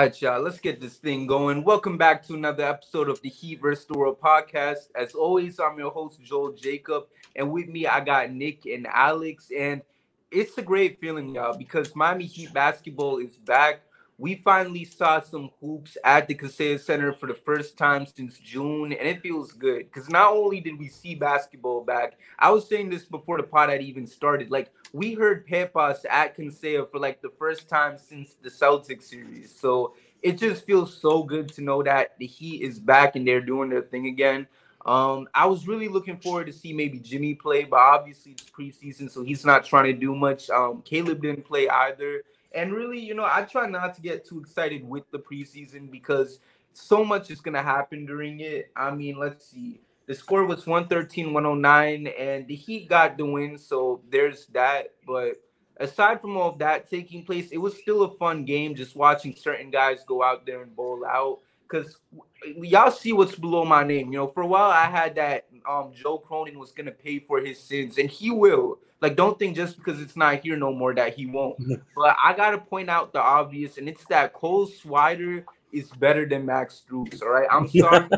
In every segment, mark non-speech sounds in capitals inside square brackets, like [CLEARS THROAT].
right, y'all, let's get this thing going. Welcome back to another episode of the Heat vs. the World podcast. As always, I'm your host, Joel Jacob, and with me, I got Nick and Alex. And it's a great feeling, y'all, because Miami Heat basketball is back. We finally saw some hoops at the Kaseya Center for the first time since June, and it feels good because not only did we see basketball back, I was saying this before the pod had even started. Like, we heard Pepas at Kaseya for like the first time since the Celtics series. So it just feels so good to know that the Heat is back and they're doing their thing again. Um, I was really looking forward to see maybe Jimmy play, but obviously it's preseason, so he's not trying to do much. Um, Caleb didn't play either. And really, you know, I try not to get too excited with the preseason because so much is going to happen during it. I mean, let's see. The score was 113 109, and the Heat got the win. So there's that. But aside from all of that taking place, it was still a fun game just watching certain guys go out there and bowl out. Because y'all see what's below my name. You know, for a while I had that um Joe Cronin was gonna pay for his sins, and he will. Like, don't think just because it's not here no more that he won't. [LAUGHS] but I gotta point out the obvious, and it's that Cole Swider is better than Max Strus. All right, I'm [LAUGHS] sorry.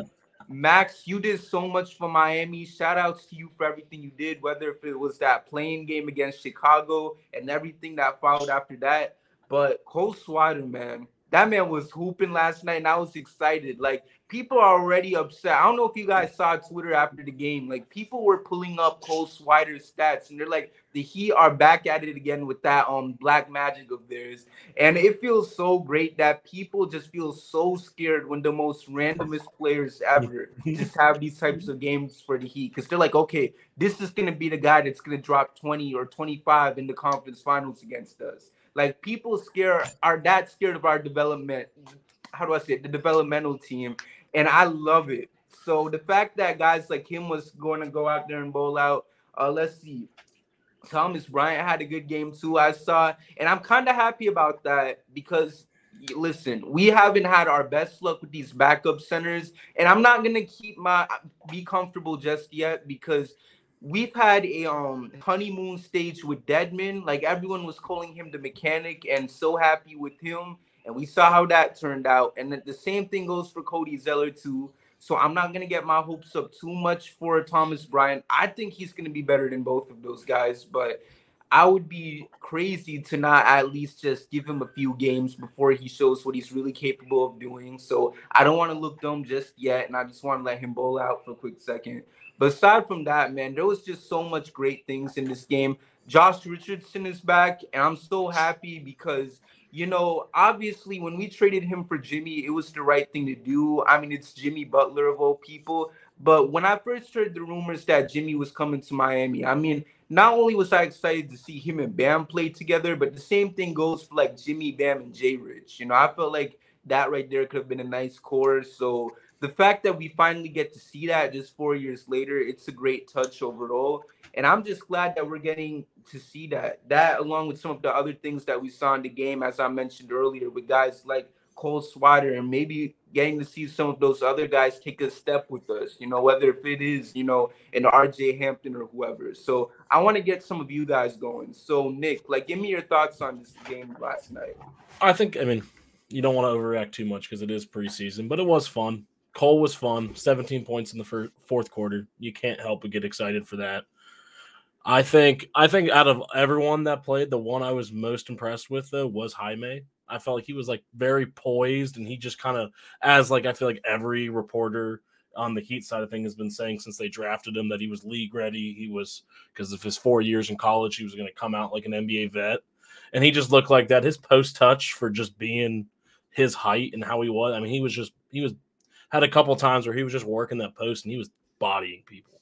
Max, you did so much for Miami. Shout outs to you for everything you did, whether if it was that playing game against Chicago and everything that followed after that. But Cole Swider, man, that man was hooping last night, and I was excited. Like people are already upset. I don't know if you guys saw Twitter after the game. Like people were pulling up Cole Swider's stats, and they're like, the Heat are back at it again with that um black magic of theirs. And it feels so great that people just feel so scared when the most randomest players ever [LAUGHS] just have these types of games for the Heat. Because they're like, okay, this is gonna be the guy that's gonna drop 20 or 25 in the conference finals against us. Like people scare are that scared of our development. How do I say it? The developmental team, and I love it. So the fact that guys like him was going to go out there and bowl out. Uh, let's see. Thomas Bryant had a good game too. I saw, and I'm kind of happy about that because listen, we haven't had our best luck with these backup centers, and I'm not gonna keep my be comfortable just yet because we've had a um honeymoon stage with Dedmon. Like everyone was calling him the mechanic and so happy with him. And we saw how that turned out. And the same thing goes for Cody Zeller too. So I'm not gonna get my hopes up too much for Thomas Bryant. I think he's gonna be better than both of those guys, but I would be crazy to not at least just give him a few games before he shows what he's really capable of doing. So I don't want to look dumb just yet, and I just want to let him bowl out for a quick second. But aside from that, man, there was just so much great things in this game. Josh Richardson is back, and I'm so happy because you know, obviously when we traded him for Jimmy, it was the right thing to do. I mean, it's Jimmy Butler of all people. But when I first heard the rumors that Jimmy was coming to Miami, I mean, not only was I excited to see him and Bam play together, but the same thing goes for like Jimmy, Bam, and Jay Rich. You know, I felt like that right there could have been a nice core. So the fact that we finally get to see that just four years later, it's a great touch overall. And I'm just glad that we're getting to see that. That, along with some of the other things that we saw in the game, as I mentioned earlier, with guys like Cole Swider and maybe getting to see some of those other guys take a step with us, you know, whether if it is, you know, an RJ Hampton or whoever. So I want to get some of you guys going. So, Nick, like, give me your thoughts on this game last night. I think, I mean, you don't want to overreact too much because it is preseason, but it was fun. Cole was fun. 17 points in the first, fourth quarter. You can't help but get excited for that. I think I think out of everyone that played, the one I was most impressed with though was Jaime. I felt like he was like very poised and he just kind of as like I feel like every reporter on the Heat side of things has been saying since they drafted him that he was league ready. He was because of his four years in college, he was going to come out like an NBA vet, and he just looked like that. His post touch for just being his height and how he was. I mean, he was just he was had a couple times where he was just working that post and he was bodying people.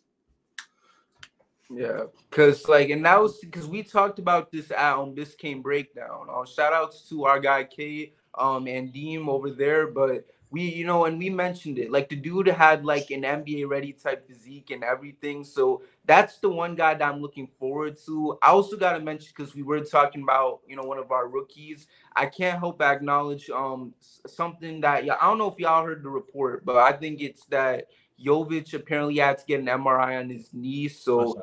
Yeah, because like, and that was because we talked about this at um Biscayne breakdown. Uh, shout outs to our guy K um and Deem over there, but we you know and we mentioned it like the dude had like an nba ready type physique and everything so that's the one guy that i'm looking forward to. I also got to mention because we were talking about you know one of our rookies i can't help but acknowledge um something that yeah i don't know if y'all heard the report but i think it's that Jovic apparently had to get an mri on his knee so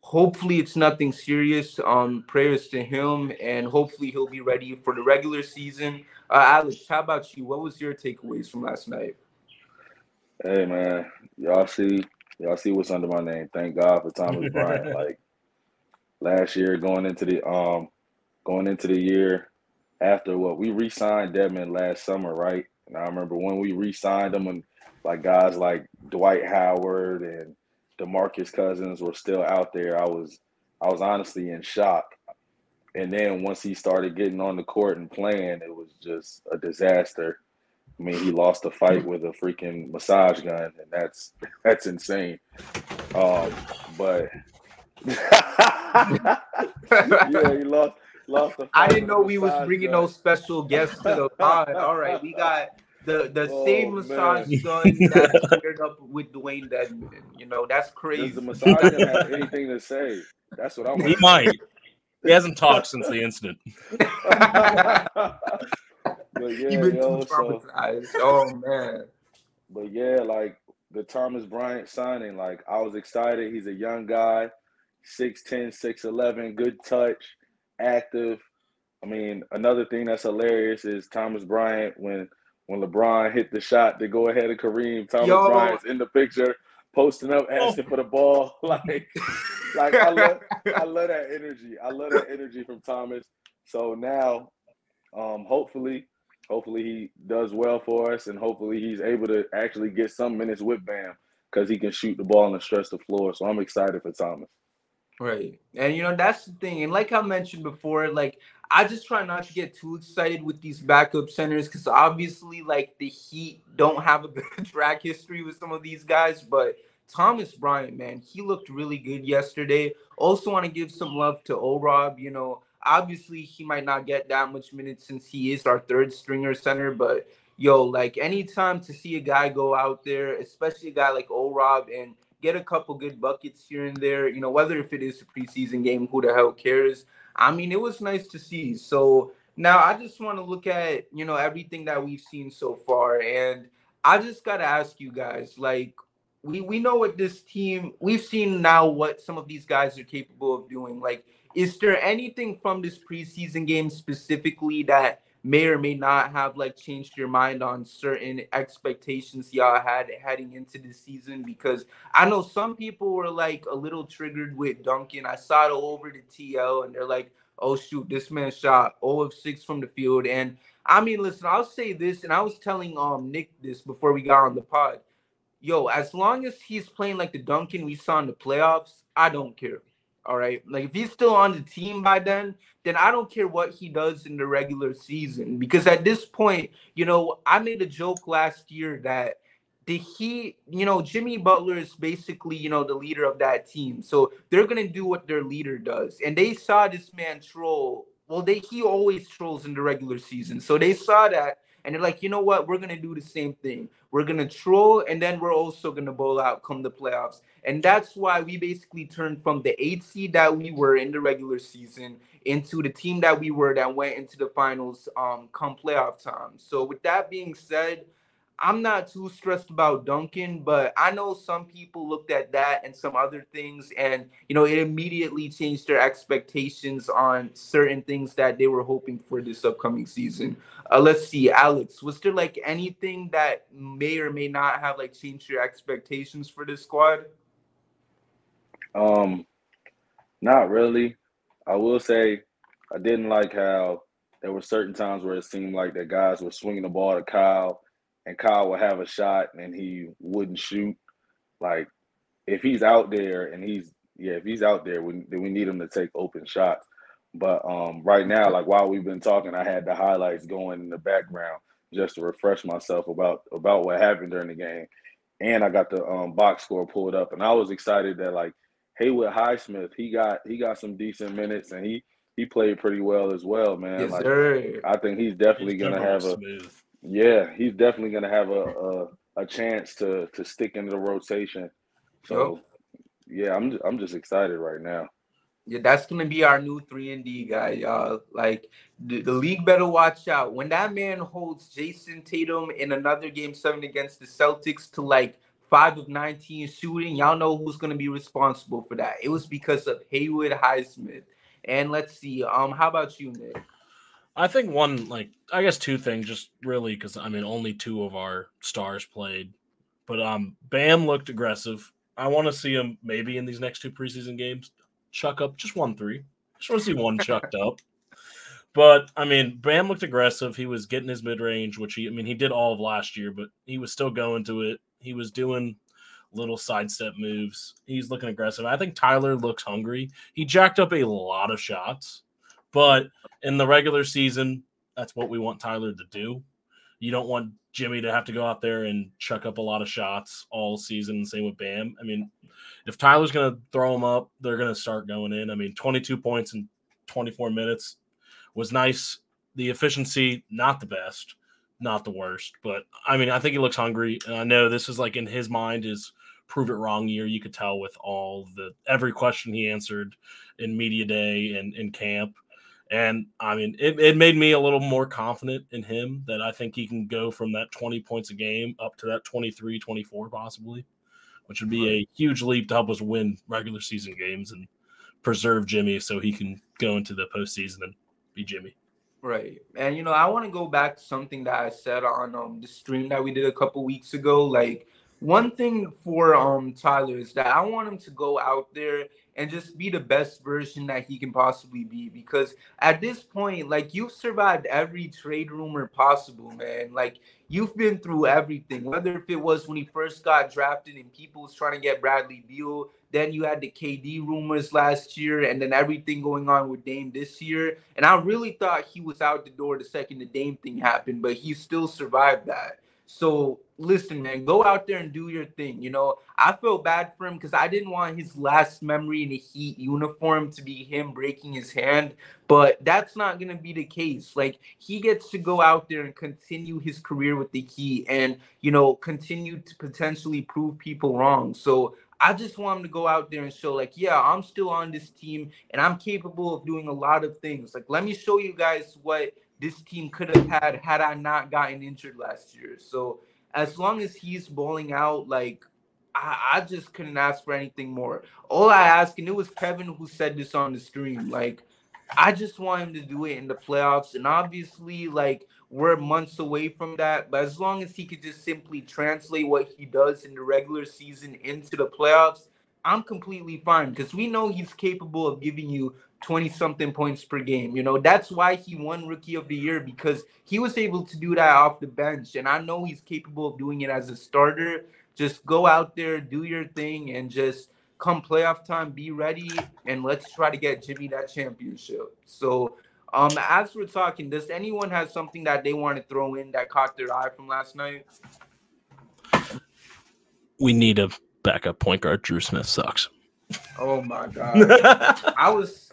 hopefully it's nothing serious um prayers to him and hopefully he'll be ready for the regular season uh, Alex, how about you? What was your takeaways from last night? Hey man, y'all see, y'all see what's under my name. Thank God for Thomas [LAUGHS] Bryant. like last year, going into the um, going into the year after what we re-signed Dedmon last summer, right? And I remember when we re-signed him, and like guys like Dwight Howard and DeMarcus Cousins were still out there. I was, I was honestly in shock. And then once he started getting on the court and playing, it was just a disaster. I mean, he lost a fight with a freaking massage gun, and that's [LAUGHS] that's insane. Um, but [LAUGHS] yeah, he lost lost the. I didn't know we was bringing gun. no special guests to the [LAUGHS] pod. All right, we got the the oh, same massage man. gun that paired up with Dewayne Dedmon. You know, that's crazy. Does the massage gun have anything to say? That's what I'm. He might. He hasn't talked since the incident. [LAUGHS] but yeah, You've been yo, so, oh man. But yeah, like the Thomas Bryant signing, like I was excited. He's a young guy, 6'10, 6'11, good touch, active. I mean, another thing that's hilarious is Thomas Bryant when when LeBron hit the shot to go ahead of Kareem, Thomas Yo. Bryant's in the picture, posting up, oh. asking oh. for the ball. [LAUGHS] Like like I love [LAUGHS] I love that energy. I love that energy from Thomas. So now, um, hopefully, hopefully he does well for us, and hopefully he's able to actually get some minutes with Bam because he can shoot the ball and stretch the floor. So I'm excited for Thomas. Right. And you know, that's the thing. And like I mentioned before, like I just try not to get too excited with these backup centers because obviously like the Heat don't have a [LAUGHS] good track history with some of these guys, but Thomas Bryant, man, he looked really good yesterday. Also, want to give some love to O Rob. You know, obviously he might not get that much minutes since he is our third stringer center, but yo, like anytime to see a guy go out there, especially a guy like O Rob, and get a couple good buckets here and there, you know, whether if it is a preseason game, who the hell cares? I mean, it was nice to see. So now I just want to look at, you know, everything that we've seen so far. And I just got to ask you guys, like, we we know what this team we've seen now what some of these guys are capable of doing. Like, is there anything from this preseason game specifically that may or may not have like changed your mind on certain expectations y'all had heading into the season? Because I know some people were like a little triggered with Duncan. I saw it over the TL and they're like, oh shoot, this man shot 0 of 6 from the field. And I mean, listen, I'll say this, and I was telling um Nick this before we got on the pod yo, as long as he's playing like the Duncan we saw in the playoffs, I don't care. All right. Like if he's still on the team by then, then I don't care what he does in the regular season. Because at this point, you know, I made a joke last year that the Heat, you know, Jimmy Butler is basically, you know, the leader of that team. So they're gonna do what their leader does. And they saw this man troll. Well, they he always trolls in the regular season. So they saw that and they're like, you know what? We're gonna do the same thing. We're gonna troll, and then we're also gonna bowl out come the playoffs. And that's why we basically turned from the eight seed that we were in the regular season into the team that we were that went into the finals um come playoff time. So with that being said, I'm not too stressed about Duncan, but I know some people looked at that and some other things, and you know, it immediately changed their expectations on certain things that they were hoping for this upcoming season. Uh, let's see, Alex, was there like anything that may or may not have like changed your expectations for this squad? Um, not really. I will say I didn't like how there were certain times where it seemed like the guys were swinging the ball to Kyle and Kyle would have a shot and he wouldn't shoot. Like if he's out there and he's yeah, if he's out there, we, then we need him to take open shots. But um, right now, like while we've been talking, I had the highlights going in the background just to refresh myself about about what happened during the game, and I got the um, box score pulled up, and I was excited that like Haywood Highsmith, he got he got some decent minutes, and he he played pretty well as well, man. Yes, like sir. I think he's definitely he's gonna have a smooth Yeah, he's definitely gonna have a a, a chance to to stick into the rotation. So yeah, I'm I'm just excited right now. Yeah, that's gonna be our new three and D guy, y'all. Like the, the league better watch out when that man holds Jayson Tatum in another game seven against the Celtics to like five of 19 shooting. Y'all know who's gonna be responsible for that. It was because of Haywood Highsmith. And let's see, um, how about you, Nick? I think one, like, I guess two things, just really because I mean, only two of our stars played, but um, Bam looked aggressive. I want to see him maybe in these next two preseason games chuck up just one three. Just want to see one chucked up. But I mean, Bam looked aggressive. He was getting his mid range, which he, I mean, he did all of last year, but he was still going to it. He was doing little sidestep moves. He's looking aggressive. I think Tyler looks hungry. He jacked up a lot of shots, but in the regular season, that's what we want Tyler to do. You don't want Jimmy to have to go out there and chuck up a lot of shots all season. Same with Bam. I mean, if Tyler's going to throw them up, they're going to start going in. I mean, 22 points in 24 minutes was nice. The efficiency, not the best, not the worst, but I mean, I think he looks hungry. And I know this is like in his mind is prove it wrong year. You could tell with all the every question he answered in media day and in camp. And I mean, it, it made me a little more confident in him that I think he can go from that 20 points a game up to that 23, 24 possibly, which would be a huge leap to help us win regular season games and preserve Jimmy so he can go into the postseason and be Jimmy. Right. And you know, I want to go back to something that I said on um the stream that we did a couple weeks ago. Like one thing for um Tyler is that I want him to go out there and just be the best version that he can possibly be because at this point like you've survived every trade rumor possible man. Like you've been through everything. Whether if it was when he first got drafted and people was trying to get Bradley Beal then you had the KD rumors last year and then everything going on with Dame this year. And I really thought he was out the door the second the Dame thing happened but he still survived that so listen, man, go out there and do your thing. You know, I feel bad for him because I didn't want his last memory in a Heat uniform to be him breaking his hand, but that's not gonna be the case. Like he gets to go out there and continue his career with the Heat, and you know, continue to potentially prove people wrong. So I just want him to go out there and show, like, yeah, I'm still on this team and I'm capable of doing a lot of things. Like, let me show you guys what this team could have had had I not gotten injured last year. So as long as he's bowling out, like I, I, just couldn't ask for anything more. All I ask, and it was Kevin who said this on the stream, like I just want him to do it in the playoffs. And obviously, like we're months away from that. But as long as he could just simply translate what he does in the regular season into the playoffs, I'm completely fine because we know he's capable of giving you 20 something points per game. You know, that's why he won rookie of the year because he was able to do that off the bench. And I know he's capable of doing it as a starter. Just go out there, do your thing, and just come playoff time, be ready, and let's try to get Jimmy that championship. So, um, as we're talking, does anyone have something that they want to throw in that caught their eye from last night? We need a backup point guard. Drew Smith sucks. Oh my [LAUGHS] god! I was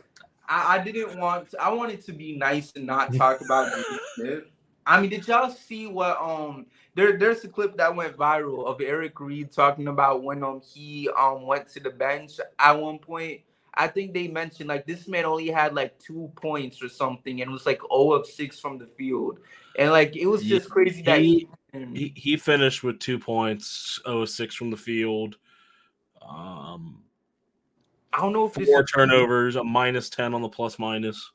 I, I didn't want to, I wanted to be nice and not talk about Smith. [LAUGHS] I mean, did y'all see what um there there's a clip that went viral of Eric Reid talking about when um he um went to the bench at one point. I think they mentioned like this man only had like two points or something and was like 0 of 6 from the field. And like it was just crazy that he, he, he finished with two points, 0 of 6 from the field. Um I don't know if four turnovers, a minus ten on the plus minus.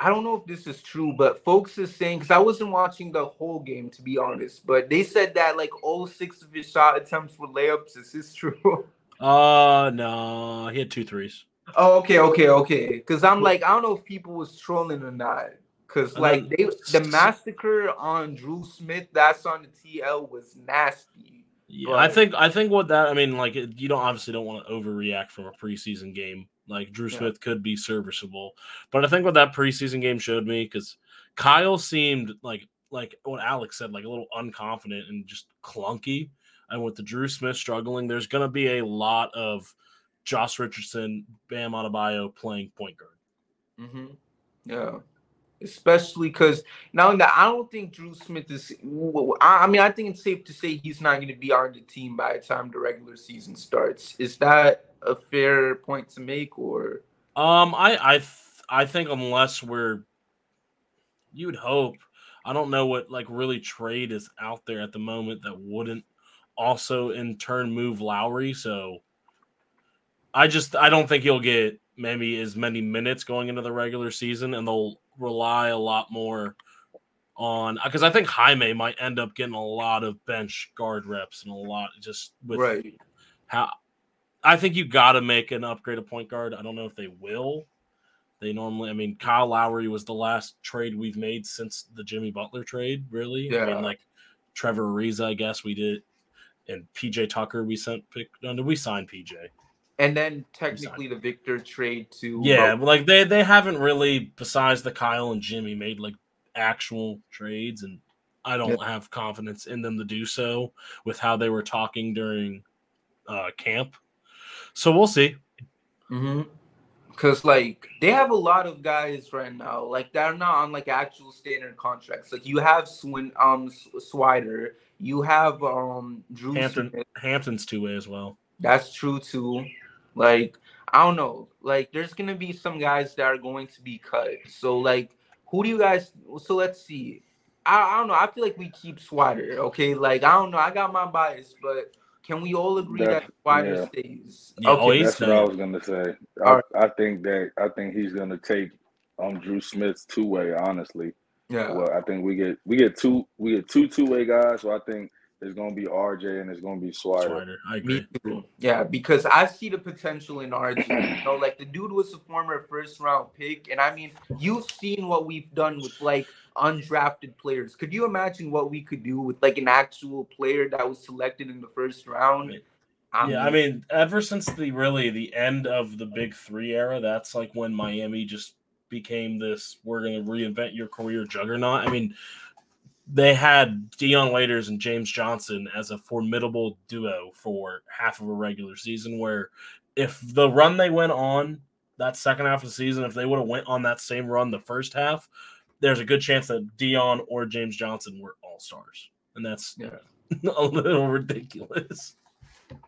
I don't know if this is true, but folks is saying because I wasn't watching the whole game to be honest, but they said that like all six of his shot attempts were layups. Is this true? [LAUGHS] Uh no, he had two threes. Oh, okay, okay, okay. Because I'm like, I don't know if people was trolling or not. Because like they, the massacre on Drew Smith, that's on the TL was nasty. Yeah, I think I think what that I mean, like you don't obviously don't want to overreact from a preseason game. Like Drew Smith yeah. could be serviceable, but I think what that preseason game showed me because Kyle seemed like like what Alex said, like a little unconfident and just clunky. And with the Drew Smith struggling, there's going to be a lot of Josh Richardson, Bam Adebayo playing point guard. Mm-hmm. Yeah. Especially because now that I don't think Drew Smith is. I mean, I think it's safe to say he's not going to be on the team by the time the regular season starts. Is that a fair point to make, or? Um, I I th- I think unless we're, you'd hope. I don't know what like really trade is out there at the moment that wouldn't also in turn move Lowry. So I just I don't think he'll get maybe as many minutes going into the regular season, and they'll rely a lot more on because I think Jaime might end up getting a lot of bench guard reps and a lot just with Right. how I think you got to make an upgrade of point guard. I don't know if they will. They normally, I mean, Kyle Lowry was the last trade we've made since the Jimmy Butler trade. Really, I Yeah. mean, like Trevor Ariza, I guess we did, and PJ Tucker. We sent pick. No, did we sign PJ? And then technically the Victor trade to Yeah, but like they they haven't really, besides the Kyle and Jimmy, made like actual trades, and I don't have confidence in them to do so with how they were talking during uh, camp. So we'll see. Mm-hmm. Cause like they have a lot of guys right now, like they're not on like actual standard contracts. Like you have Swin, um, Swider, you have um Drew Hampton Smith. Hampton's two way as well. That's true too. Like I don't know, like there's gonna be some guys that are going to be cut. So like, who do you guys? So let's see. I, I don't know. I feel like we keep Swider. Okay, like I don't know. I got my bias, but can we all agree that Def- Swider yeah. stays? Yeah, he's That's what I was gonna say. I, Alright. I think that I think he's gonna take um Drew Smith's two way. Honestly, yeah. well, I think we get we get two we get two two way guys. So I think it's gonna be RJ and it's gonna be Swider. Swider, I Me agree. too. Yeah, because I see the potential in RJ. You know, like the dude was a former first round pick, and I mean, you've seen what we've done with like undrafted players. Could you imagine what we could do with like an actual player that was selected in the first round? yeah, I mean, ever since the really the end of the Big Three era, that's like when Miami just became this. We're going to reinvent your career juggernaut. I mean, they had Dion Waiters and James Johnson as a formidable duo for half of a regular season. Where if the run they went on that second half of the season, if they would have went on that same run the first half, there's a good chance that Dion or James Johnson were all stars, and that's Yeah. [LAUGHS] a little ridiculous.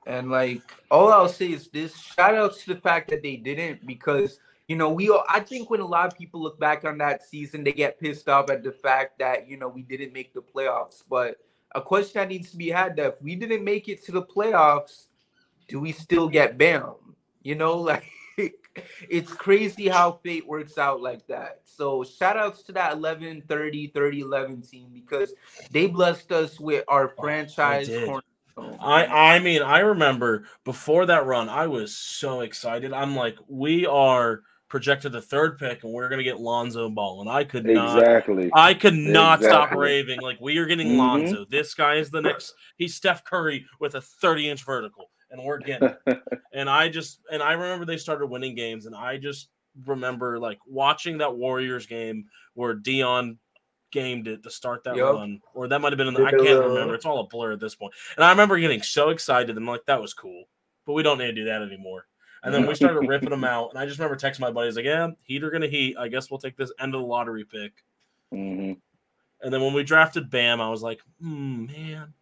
And like all I'll say is this: shout out to the fact that they didn't, because you know we. all I think when a lot of people look back on that season, they get pissed off at the fact that you know we didn't make the playoffs. But a question that needs to be had: that if we didn't make it to the playoffs, do we still get Bam? You know, [LAUGHS] like it's crazy how fate works out like that. So shout outs to that 11 30 30 11 team because they blessed us with our Oh, franchise did. I I mean, I remember before that run, I was so excited. I'm like, we are projected the third pick, and we're gonna get Lonzo Ball, and I could not. Exactly. I could not stop raving. Like we are getting Mhm. Lonzo. This guy is the next. He's Steph Curry with a 30 inch vertical, and we're getting. it. [LAUGHS] and I just and I remember they started winning games, and I just remember like watching that Warriors game where Dion gamed it to start that Yup. run, or that might have been in the, I can't remember. It's all a blur at this point. And I remember getting so excited. I'm like, that was cool, but we don't need to do that anymore. And then we started [LAUGHS] ripping them out, and I just remember texting my buddies like, "Yeah, heat are gonna heat. I guess we'll take this end of the lottery pick." hmm And then when we drafted Bam, I was like, "Hmm, man,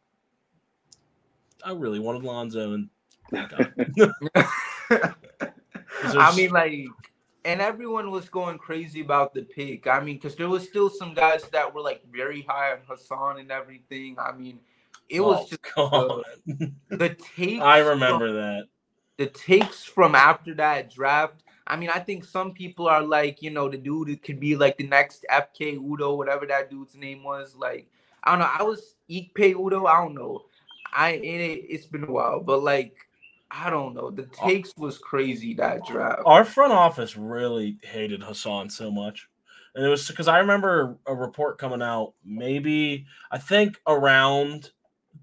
I really wanted Lonzo." And [LAUGHS] I mean, like, and everyone was going crazy about the pick. I mean, because there was still some guys that were like very high on Hassan and everything. I mean, it was Oh, just God. the takes. I from- remember that. The takes from after that draft. I mean, I think some people are like, you know, the dude it could be like the next Ekpe Udoh, whatever that dude's name was. Like, I don't know. I was Ekpe Udoh. I don't know. I it, it's been a while, but like, I don't know. The takes was crazy that draft. Our front office really hated Hassan so much. And it was because I remember a report coming out, maybe I think around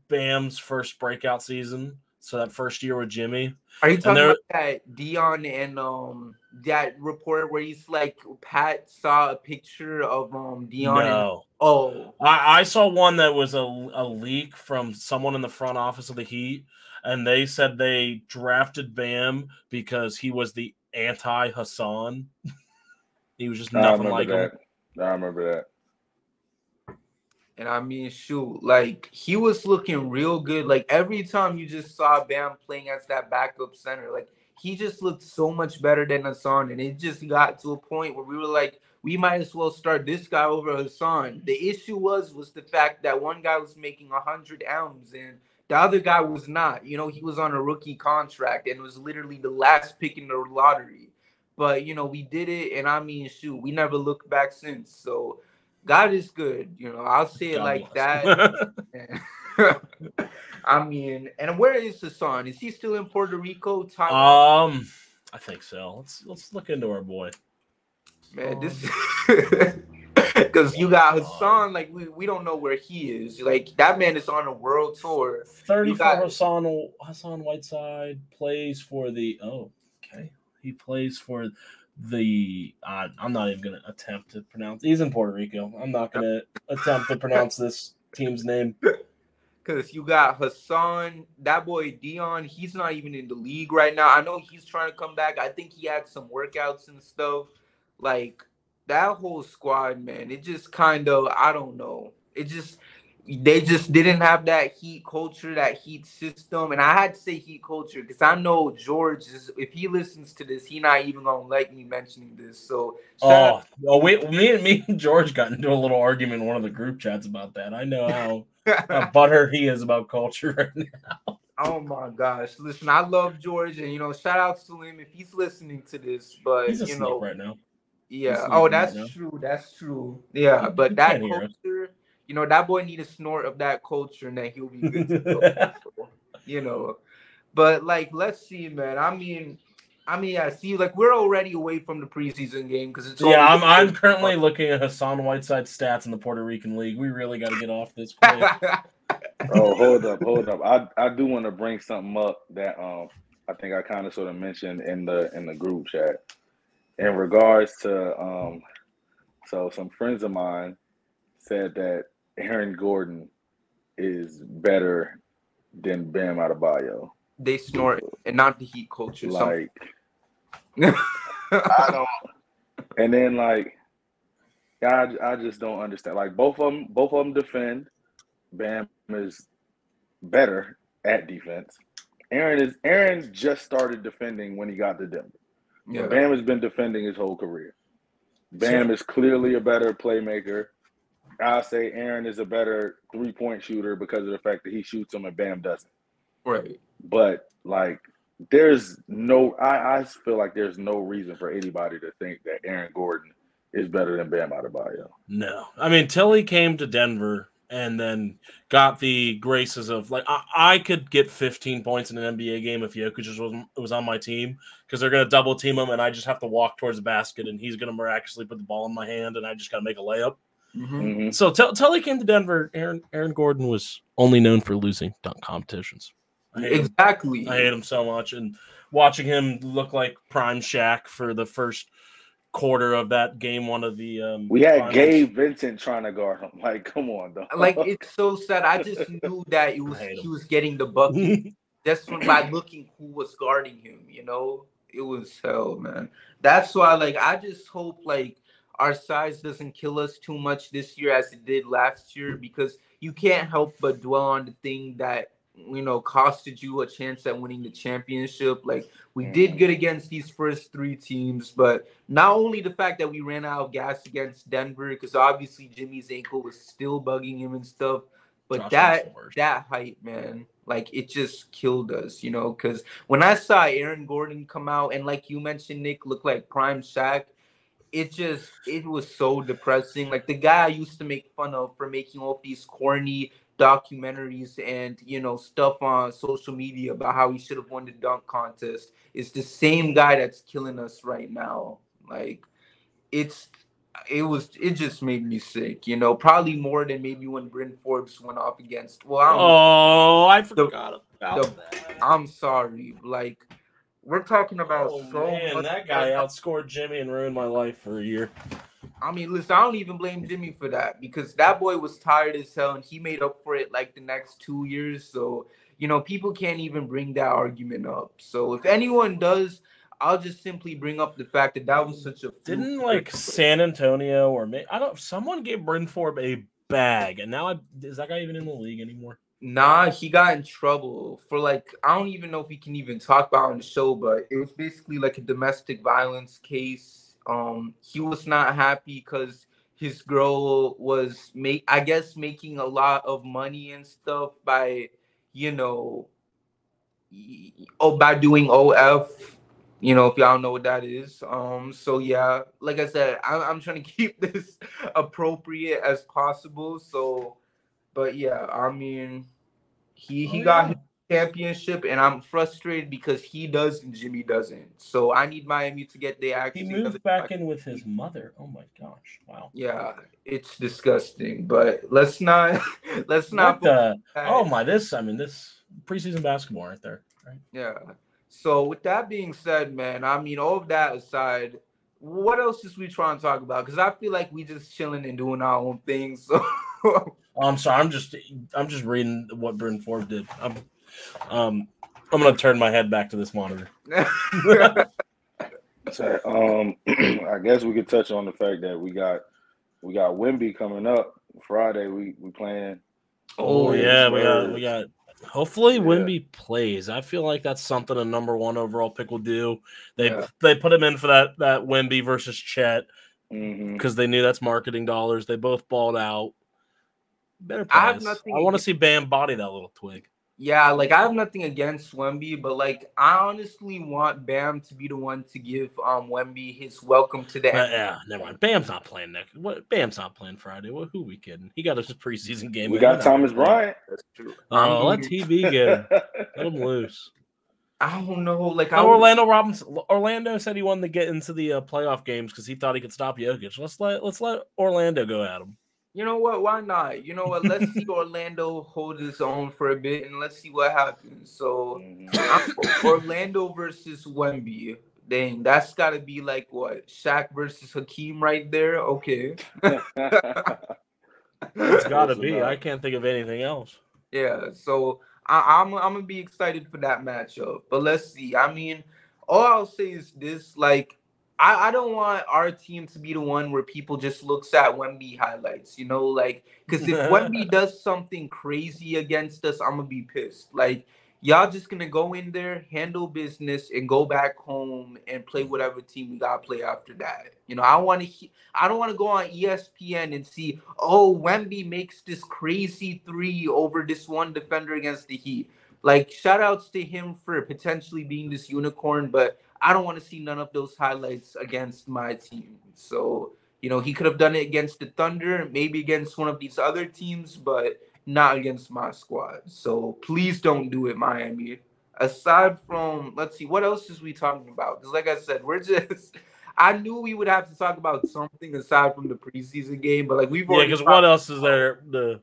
Bam's first breakout season. So that first year with Jimmy. Are you talking there- about that Dion and um that report where he's like Pat saw a picture of um Dion? And, No. oh, I, I saw one that was a, a leak from someone in the front office of the Heat, and they said they drafted Bam because he was the anti Hassan. [LAUGHS] he was just I nothing remember like him. that. I remember that. And I mean, shoot, like he was looking real good. Like every time you just saw Bam playing as that backup center, like he just looked so much better than Hassan. And it just got to a point where we were like, we might as well start this guy over Hassan. The issue was was the fact that one guy was making hundred M's and the other guy was not. You know, he was on a rookie contract and was literally the last pick in the lottery. But you know, we did it, and I mean, shoot, we never looked back since. So God is good. You know, I'll say it God like bless. that. [LAUGHS] I mean, and where is Hassan? Is he still in Puerto Rico? Taiwan? um, I think so. Let's let's look into our boy. Man, this because [LAUGHS] you got Hassan, like we, we don't know where he is. Like that man is on a world tour. Thirty You for got- Hassan Hassan Whiteside plays for the oh okay he plays for the uh, I'm not even gonna attempt to pronounce. He's in Puerto Rico. I'm not gonna attempt to pronounce this team's name. Cause you got Hassan, that boy Dion. He's not even in the league right now. I know he's trying to come back. I think he had some workouts and stuff. Like that whole squad, man. It just kind of I don't know. It just they just didn't have that heat culture, that heat system. And I had to say heat culture because I know George is if he listens to this, he not even gonna like me mentioning this. So Oh, oh wait, me and me and George got into a little argument in one of the group chats about that. I know how, [LAUGHS] how butthurt he is about culture [LAUGHS] right now. Oh my gosh. Listen, I love George and you know, shout outs to him if he's listening to this. But you know, right now. yeah. Oh, that's now. true. That's true. Yeah, but that can't hear us. culture, you know, that boy need a snort of that culture and then he'll be good to go. [LAUGHS] you know. But like, let's see, man. I mean, I mean, I see. Like, we're already away from the preseason game because it's yeah, I'm, I'm currently looking at Hassan Whiteside stats in the Puerto Rican League. We really got to get off this. [LAUGHS] quick. Oh, hold up, hold up. I I do want to bring something up that um I think I kind of sort of mentioned in the in the group chat in regards to um so some friends of mine said that Aaron Gordon is better than Bam Adebayo. they snort and not the heat culture. Some- Like [LAUGHS] I don't. And then like, I I just don't understand. Like both of them, both of them defend. Bam is better at defense. Aaron is Aaron just started defending when he got to Denver. yeah. Bam has been defending his whole career. Bam is clearly a better playmaker. I say Aaron is a better three point shooter because of the fact that he shoots them and Bam doesn't. Right. But like, there's no. I, I feel like there's no reason for anybody to think that Aaron Gordon is better than Bam Adebayo. No, I mean Tilly came to Denver and then got the graces of like I, I could get 15 points in an NBA game if Jokic was was on my team because they're gonna double team him and I just have to walk towards the basket and he's gonna miraculously put the ball in my hand and I just gotta make a layup. Mhm. Mhm. So Tel- Tully came to Denver. Aaron Aaron Gordon was only known for losing dunk competitions. I hate, him. Exactly. I hate him so much, and watching him look like prime Shaq for the first quarter of that game, one of the um, We had finals. Gabe Vincent trying to guard him. [LAUGHS] Like, come on, though. Like it's so sad. I just knew [LAUGHS] that it was he was getting the bucket. [LAUGHS] Just from by looking who was guarding him, you know, it was hell, man. That's why, like, I just hope like our size doesn't kill us too much this year as it did last year because you can't help but dwell on the thing that you know costed you a chance at winning the championship. Like we did Mhm. good against these first three teams, but not only the fact that we ran out of gas against Denver because obviously Jimmy's ankle was still bugging him and stuff, but Josh that that hype, man, like it just killed us, you know. Because when I saw Aaron Gordon come out and like you mentioned, Nick looked like prime Shaq, it just it was so depressing. Like the guy I used to make fun of for making all these corny documentaries and you know stuff on social media about how he should have won the dunk contest is the same guy that's killing us right now. Like it's it was it just made me sick, you know, probably more than maybe when Bryn Forbes went off against well, I don't know. Oh, I forgot about the- that. I'm sorry. Like we're talking about Oh so man, that guy outscored Jimmy and ruined my life for a year. I mean, listen, I don't even blame Jimmy for that because that boy was tired as hell and he made up for it like the next two years. So, you know, people can't even bring that argument up. So if anyone does, I'll just simply bring up the fact that that was such a Didn't like San Antonio or may, I don't. Someone gave Bryn Forbes a bag, and now I, is that guy even in the league anymore? Nah, he got in trouble for like I don't even know if we can even talk about on the show, but it was basically like a domestic violence case. Um, he was not happy because his girl was make I guess making a lot of money and stuff by you know oh by doing OF. You know, if y'all know what that is. Um, so yeah, like I said, I'm, I'm trying [LAUGHS] to keep this appropriate as possible. So but yeah, I mean, he he Oh, got yeah. his championship, and I'm frustrated because he does and Jimmy doesn't. So I need Miami to get their He action. together. moved back in with his mother. Oh my gosh! Wow. Yeah, it's disgusting. But let's not [LAUGHS] let's not. The? Oh my! This. I mean, this preseason basketball right there. Right. Yeah. So with that being said, man, I mean, all of that aside, what else is we trying to talk about? Because I feel like we just chilling and doing our own things. [LAUGHS] So [LAUGHS] I'm sorry. I'm just. I'm just reading what Bryn Forbes did. I'm. Um. I'm gonna turn my head back to this monitor. [LAUGHS] So, um, [CLEARS THROAT] I guess we could touch on the fact that we got we got Wemby coming up Friday. We we playing. Oh, Oh, yeah, we got we got. Hopefully, Yeah. Wemby plays. I feel like that's something a number one overall pick will do. They Yeah. they put him in for that that Wemby versus Chet hmm because they knew that's marketing dollars. They both balled out. Better I have nothing I want to see Bam body that little twig. Yeah, like I have nothing against Wemby, but like I honestly want Bam to be the one to give um Wemby his welcome to the Uh, yeah, never mind. Bam's not playing next. What? Bam's not playing Friday. What? Who we kidding? He got his preseason game. We got Thomas gonna. Bryant. That's true. Oh, I'm let being- TB get him. Let him [LAUGHS] loose. I don't know. Like I Oh, Orlando Robinson. Orlando said he wanted to get into the uh, playoff games because he thought he could stop Jokic. Let's let let's let Orlando go at him. You know what? Why not? You know what? Let's see [LAUGHS] Orlando hold his own for a bit and let's see what happens. So Mhm. Orlando versus Wemby. Dang, that's got to be like what Shaq versus Hakeem right there. Okay. [LAUGHS] It's got to be. I can't think of anything else. Yeah, so I, I'm I'm gonna be excited for that matchup. But let's see. I mean, all I'll say is this: like, I, I don't want our team to be the one where people just looks at Wemby highlights. You know, like because if Wemby [LAUGHS] does something crazy against us, I'm gonna be pissed. Like. Y'all just gonna go in there, handle business, and go back home and play whatever team we gotta play after that. You know, I want to. I don't want to go on ESPN and see, oh, Wemby makes this crazy three over this one defender against the Heat. Like, shout outs to him for potentially being this unicorn, but I don't want to see none of those highlights against my team. So, you know, he could have done it against the Thunder, maybe against one of these other teams, but not against my squad. So please don't do it, Miami. Aside from, let's see, what else is we talking about? Because, like I said, we're just. [LAUGHS] I knew we would have to talk about something aside from the preseason game, but like we've already. Yeah, because what else is there? The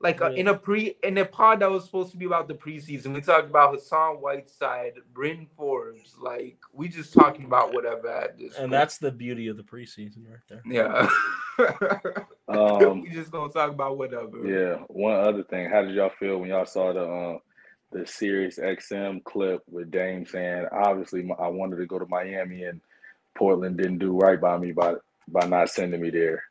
like uh, Yeah. in a pre in a pod that was supposed to be about the preseason, we talked about Hassan Whiteside, Bryn Forbes. Like we just talking about whatever at this. and point. that's the beauty of the preseason right there. yeah. [LAUGHS] Um, we just gonna talk about whatever. Yeah. One other thing, how did y'all feel when y'all saw the uh, the Sirius XM clip with Dame saying, "Obviously, I wanted to go to Miami and Portland didn't do right by me by by not sending me there."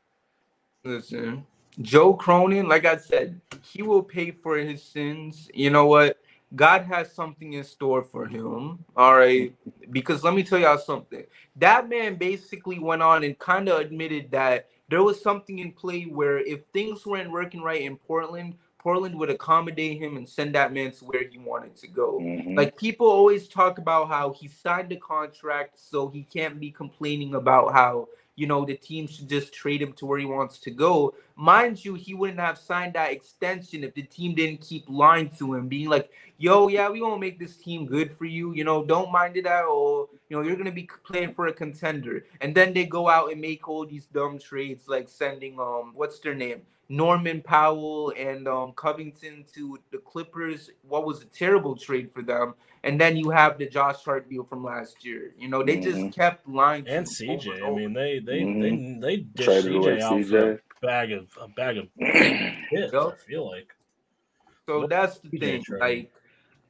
Listen, Joe Cronin, like I said, he will pay for his sins. You know what? God has something in store for him. All right. Because let me tell y'all something. That man basically went on and kind of admitted that there was something in play where if things weren't working right in Portland, Portland would accommodate him and send that man to where he wanted to go. Mhm. Like people always talk about how he signed a contract, so he can't be complaining about how you know the team should just trade him to where he wants to go. Mind you, he wouldn't have signed that extension if the team didn't keep lying to him, being like, "Yo, yeah, we gonna make this team good for you. You know, don't mind it at all. You know, you're gonna be playing for a contender." And then they go out and make all these dumb trades, like sending um, what's their name? Norman Powell and um, Covington to the Clippers. What was a terrible trade for them. And then you have the Josh Hart deal from last year. You know, they just Mhm. kept lying. And him over CJ. I mean, they they Mhm. they they dished Traded away CJ out CJ. a bag of a bag of [CLEARS THROAT] hits. I Yup. feel like. so what that's the thing. trade? Like,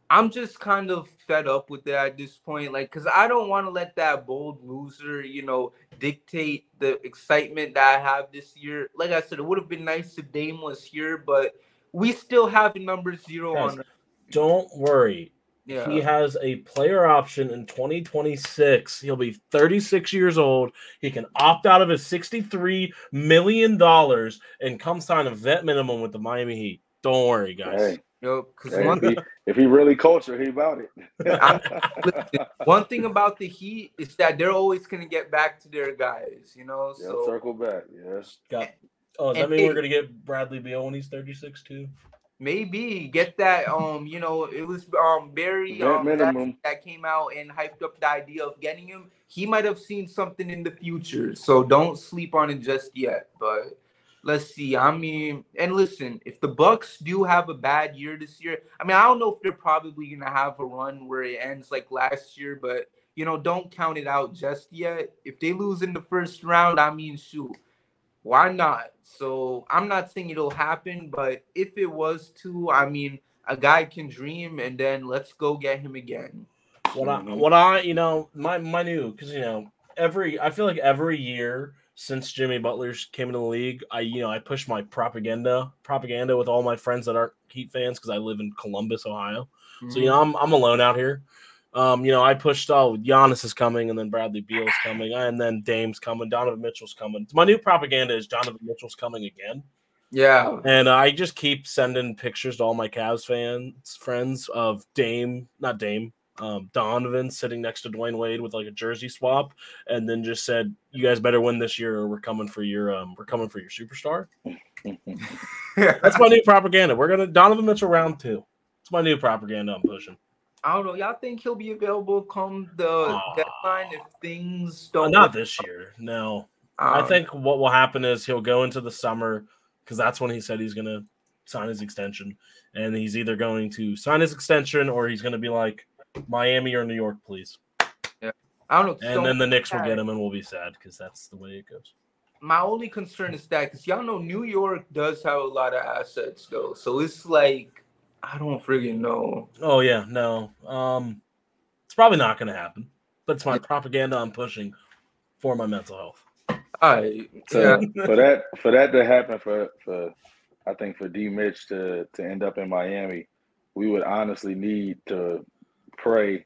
I'm just kind of fed up with that at this point. Like, cause I don't want to let that bold loser, you know, dictate the excitement that I have this year. Like I said, it would have been nice if Dame was here, but we still have a number zero Guys, on. Don't worry. Yeah, He has a player option in 2026. He'll be 36 years old. He can opt out of his 63 million dollars and come sign a vet minimum with the Miami Heat. Don't worry, guys. Hey, yo, cause hey, one if, he, if he really culture, he about it. [LAUGHS] Listen, one thing about the Heat is that they're always gonna get back to their guys, you know. Yeah, So circle back. Yes. Got. Oh, does that And mean we're gonna get Bradley Beal when he's 36 too? Maybe get that. Um, you know, it was um Barry um, that, that came out and hyped up the idea of getting him. He might have seen something in the future, so don't sleep on it just yet. But let's see. I mean, and listen, if the Bucks do have a bad year this year, I mean, I don't know if they're probably gonna have a run where it ends like last year, but you know, don't count it out just yet. If they lose in the first round, I mean, shoot, why not? So I'm not saying it'll happen, but if it was to, I mean, a guy can dream, and then let's go get him again. What I, Mhm. what I, you know, my my new because you know every I feel like every year since Jimmy Butler's came into the league, I you know I push my propaganda propaganda with all my friends that aren't Heat fans because I live in Columbus, Ohio. So you know I'm I'm alone out here. Um, you know I pushed oh Giannis is coming and then Bradley Beal's coming and then Dame's coming, Donovan Mitchell's coming. My new propaganda is Donovan Mitchell's coming again. yeah, And I just keep sending pictures to all my Cavs fans, friends of Dame, not Dame, um, Donovan sitting next to Dwyane Wade with like a jersey swap, and then just said, "You guys better win this year, or we're coming for your, um, we're coming for your superstar." [LAUGHS] That's my new propaganda. We're gonna Donovan Mitchell round two. It's my new propaganda I'm pushing. I don't know. Y'all think he'll be available come the deadline if things Uh, don't? not this year, no. I Um, think what will happen is he'll go into the summer because that's when he said he's going to sign his extension, and he's either going to sign his extension or he's going to be like Miami or New York, please. Yeah. I don't know. And don't- then the Knicks will get him, and we'll be sad because that's the way it goes. my only concern is that because y'all know New York does have a lot of assets though, so it's like I don't friggin' know. Oh yeah, no, um, it's probably not going to happen, but it's my propaganda I'm pushing for my mental health. I So yeah, for that for that to happen for for I think for D Mitch to to end up in Miami, we would honestly need to pray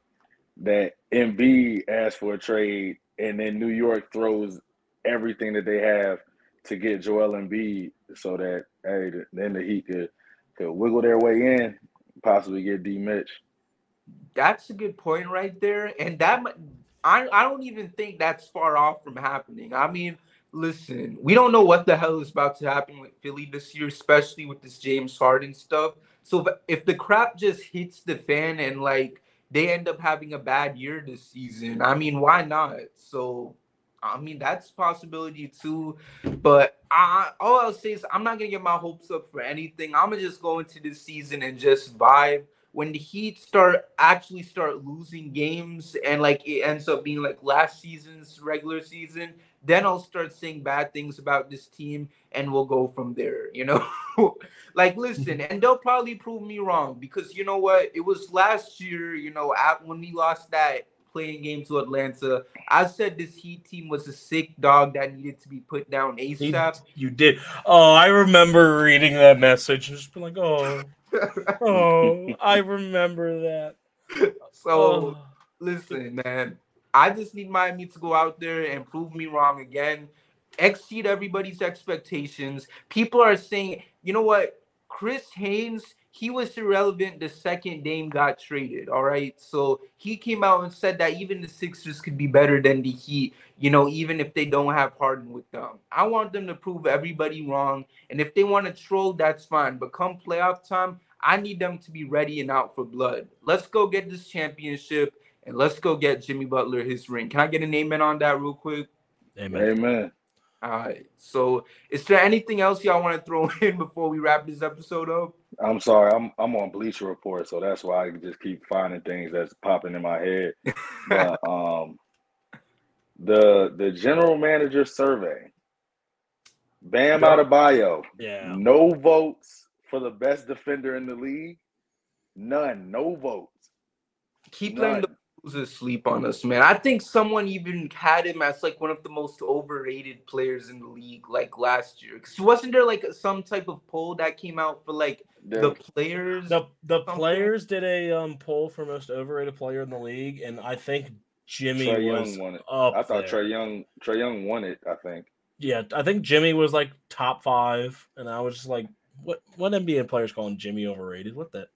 that Embiid asks for a trade and then New York throws everything that they have to get Joel Embiid so that hey then the Heat could could wiggle their way in, possibly get D Mitch. that's a good point right there, and that I I don't even think that's far off from happening. I mean, listen, we don't know what the hell is about to happen with Philly this year, especially with this James Harden stuff. So if, if the crap just hits the fan and like they end up having a bad year this season, I mean, why not? So I mean, that's possibility too. But I, all I'll say is I'm not gonna get my hopes up for anything. I'm gonna just go into this season and just vibe. When the Heat start actually start losing games and like it ends up being like last season's regular season, then I'll start saying bad things about this team and we'll go from there. You know, [LAUGHS] like listen, and they'll probably prove me wrong because you know what? It was last year. You know, at when we lost that playing game to Atlanta, I said this Heat team was a sick dog that needed to be put down You, ASAP. you did. Oh, I remember reading that message and just being like, oh, [LAUGHS] oh, I remember that. so Oh. listen, man, I just need Miami to go out there and prove me wrong again, exceed everybody's expectations. People are saying, you know what, Chris Haynes. He was irrelevant the second Dame got traded. All right. So he came out and said that even the Sixers could be better than the Heat, you know, even if they don't have Harden with them. I want them to prove everybody wrong. And if they want to troll, that's fine. But come playoff time, I need them to be ready and out for blood. Let's go get this championship and let's go get Jimmy Butler his ring. Can I get an amen on that real quick? Amen. Amen. All right. So, is there anything else y'all want to throw [LAUGHS] in before we wrap this episode up? I'm sorry, I'm I'm on Bleacher Report, so that's why I just keep finding things that's popping in my head. [LAUGHS] But um, the the general manager survey, Bam Yeah. Adebayo, Yeah. no votes for the best defender in the league, none, no votes. keep Nah. letting the losers sleep on us, man. I think someone even had him as like one of the most overrated players in the league, like last year. Cause wasn't there like some type of poll that came out for like There- the players? The the players did a um poll for most overrated player in the league, and I think Jimmy Trae was Young won it. up. I thought there. Trae Young Trae Young won it. I think. Yeah, I think Jimmy was like top five, and I was just like, what? What NBA players calling Jimmy overrated? What the?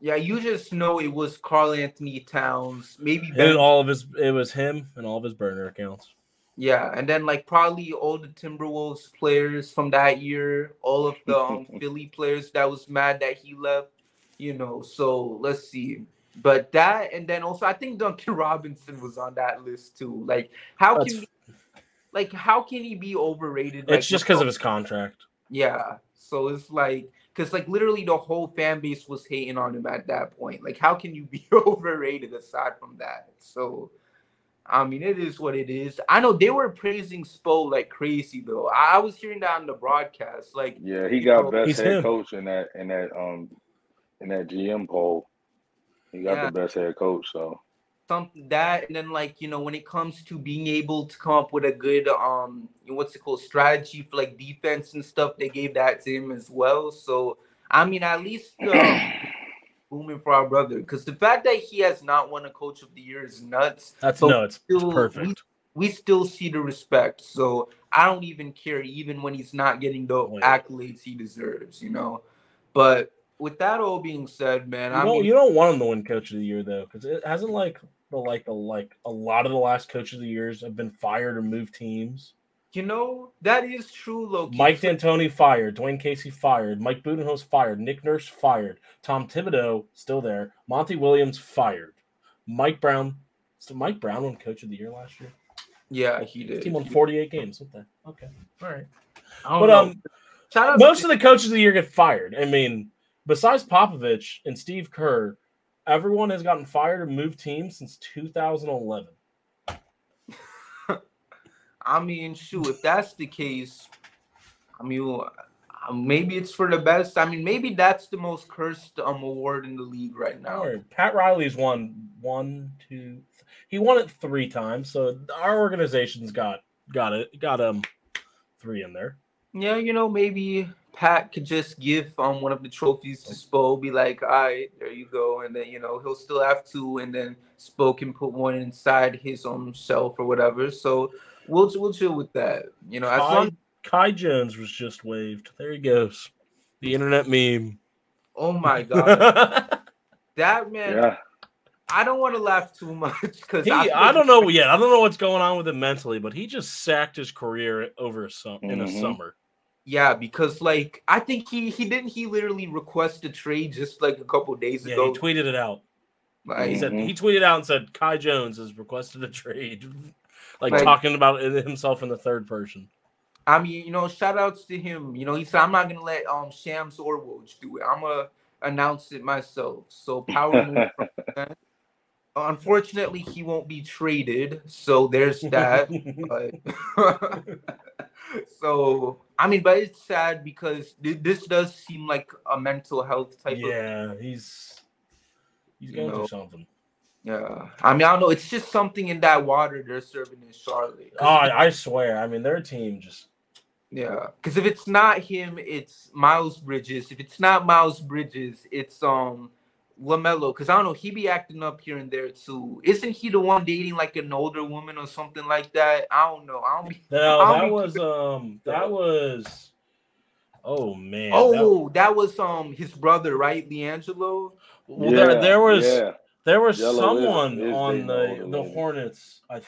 Yeah, you just know it was Karl-Anthony Towns, maybe And Ben. all of his, it was him and all of his burner accounts. Yeah, and then like probably all the Timberwolves players from that year, all of the um, [LAUGHS] Philly players that was mad that he left, you know. So let's see. But that and then also I think Duncan [LAUGHS] Robinson was on that list too. Like how That's- can like how can he be overrated? It's like, just because of his contract. yeah. So it's like because like literally the whole fan base was hating on him at that point. Like how can you be [LAUGHS] overrated aside from that? So I mean it is what it is. I know they were praising Spo like crazy though. I, I was hearing that on the broadcast. Like Yeah, he got know, best head him. coach in that in that um in that GM poll. He got Yeah. the best head coach. So something that and then like you know when it comes to being able to come up with a good um what's it called strategy for like defense and stuff they gave that to him as well. So i mean at least um, [CLEARS THROAT] booming for our brother because the fact that he has not won a coach of the year is nuts That's no, it's, perfect. we still see the respect so i don't even care even when he's not getting the accolades he deserves you know? But with that all being said man You i don't, mean you don't want him to win Coach of the Year though, because it hasn't like the like the like a lot of the last coaches of the Years have been fired or moved teams. you know that is true Loki. Mike So- D'Antoni fired, Dwane Casey fired, Mike Budenholz fired, Nick Nurse fired, Tom Thibodeau still there, Monty Williams fired, Mike Brown. So Mike Brown won Coach of the Year last year. yeah he did Team won 48 games. What the? Okay, all right. I don't But know. um, Shout most to, of the coaches of the year get fired. I mean, besides Popovich and Steve Kerr, everyone has gotten fired and moved teams since 2011. [LAUGHS] I mean, shoot, if that's the case, I mean, uh, maybe it's for the best. I mean, maybe that's the most cursed um award in the league right now. Right, Pat Riley's won one, two. th- He won it three times, so our organization's got got it got um three in there. Yeah, you know, maybe Pat could just give um one of the trophies to Spo, be like, all right, there you go, and then you know he'll still have two, and then Spo can put one inside his own shelf or whatever. So we'll we'll chill with that. You know, as Kai, long Kai Jones was just waived. There he goes. The internet meme. oh my [LAUGHS] god, that man, yeah, I don't want to laugh too much because He, I don't know [LAUGHS] yet. I don't know what's going on with him mentally, but he just sacked his career over a sum in a Mhm. summer. Yeah, because like I think he he didn't he literally request a trade just like a couple days Yeah, ago. he tweeted it out. like, He said he tweeted out and said Kai Jones has requested a trade, [LAUGHS] like Like- talking about himself in the third person. I mean, you know, shout outs to him. You know, he said I'm not gonna let um Shams or Woj do it. I'm gonna announce it myself. So power move [LAUGHS] from that. Unfortunately, he won't be traded. So there's that. [LAUGHS] but so I mean, but it's sad because thi- this does seem like a mental health type of yeah, he's he's You going through something. Yeah, I mean, I don't know. It's just something in that water they're serving in Charlotte. 'Cause Oh, I, I swear. I mean, their team just yeah, because if it's not him, it's Miles Bridges. If it's not Miles Bridges, it's um LaMelo. Because I don't know, he be acting up here and there too. Isn't he the one dating like an older woman or something like that? I don't know. I don't be. no. I'll That be was um. That was. Oh man. oh, that was um his brother, right, LiAngelo? well, there Yeah, there was yeah. there was Yellow someone is on the the woman. Hornets. I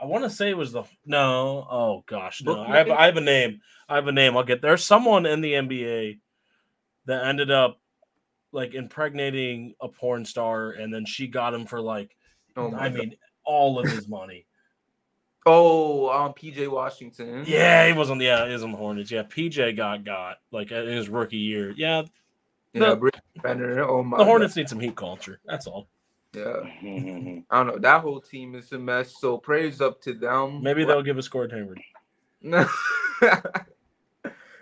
I want to say it was the no. Oh gosh, no. Book I have? I have a name. I have a name. I'll get there's someone in the NBA that ended up like impregnating a porn star, and then she got him for like Oh, I God. mean all of his money. oh, um, PJ Washington. Yeah, he was on the yeah, he was on the Hornets. Yeah, PJ got got like in his rookie year. Yeah, yeah, the- Britt Renner. Oh my. the God. Hornets need some heat culture. That's all. Yeah. [LAUGHS] I don't know. That whole team is a mess. So praise up to them. Maybe they'll give us Gordon Hayward [LAUGHS]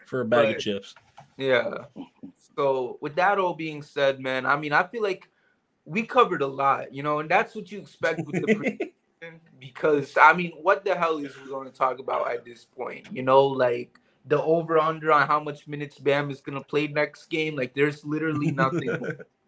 for a bag But- of chips. yeah. [LAUGHS] So with that all being said, man, I mean, I feel like we covered a lot, you know, and that's what you expect with the [LAUGHS] because I mean, what the hell is we going to talk about at this point? You know, like the over under on how much minutes Bam is going to play next game. Like, there's literally nothing.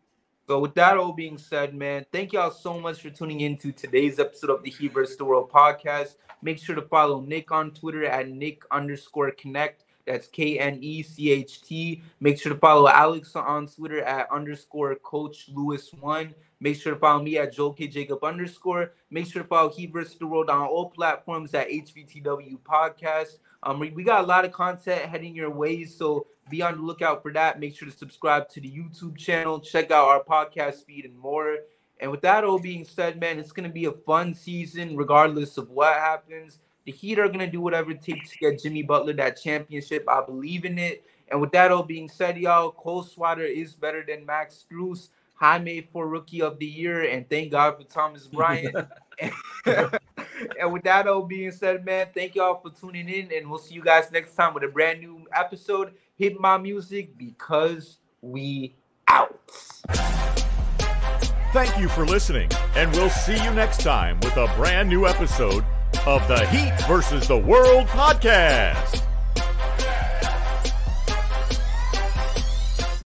[LAUGHS] so, with that all being said, man, thank y'all so much for tuning in to today's episode of the Heat vs. the World podcast. Make sure to follow Nick on Twitter at Nick underscore connect. That's K N E C H T. Make sure to follow Alex on Twitter at underscore Coach Lewis one. Make sure to follow me at Joel K Jacob underscore. Make sure to follow Heat vs. the World on all platforms at HVTW Podcast. Um, we got a lot of content heading your way, so be on the lookout for that. Make sure to subscribe to the YouTube channel, check out our podcast feed, and more. And with that all being said, man, it's gonna be a fun season, regardless of what happens. The Heat are gonna do whatever it takes to get Jimmy Butler that championship. I believe in it. And with that all being said, y'all, Cole Swider is better than Max Strus. Jaime for Rookie of the Year, and thank God for Thomas [LAUGHS] Bryant. [LAUGHS] and with that all being said, man, thank y'all for tuning in, and we'll see you guys next time with a brand new episode. Hit my music because we out. Thank you for listening, and we'll see you next time with a brand new episode of the Heat versus the World podcast.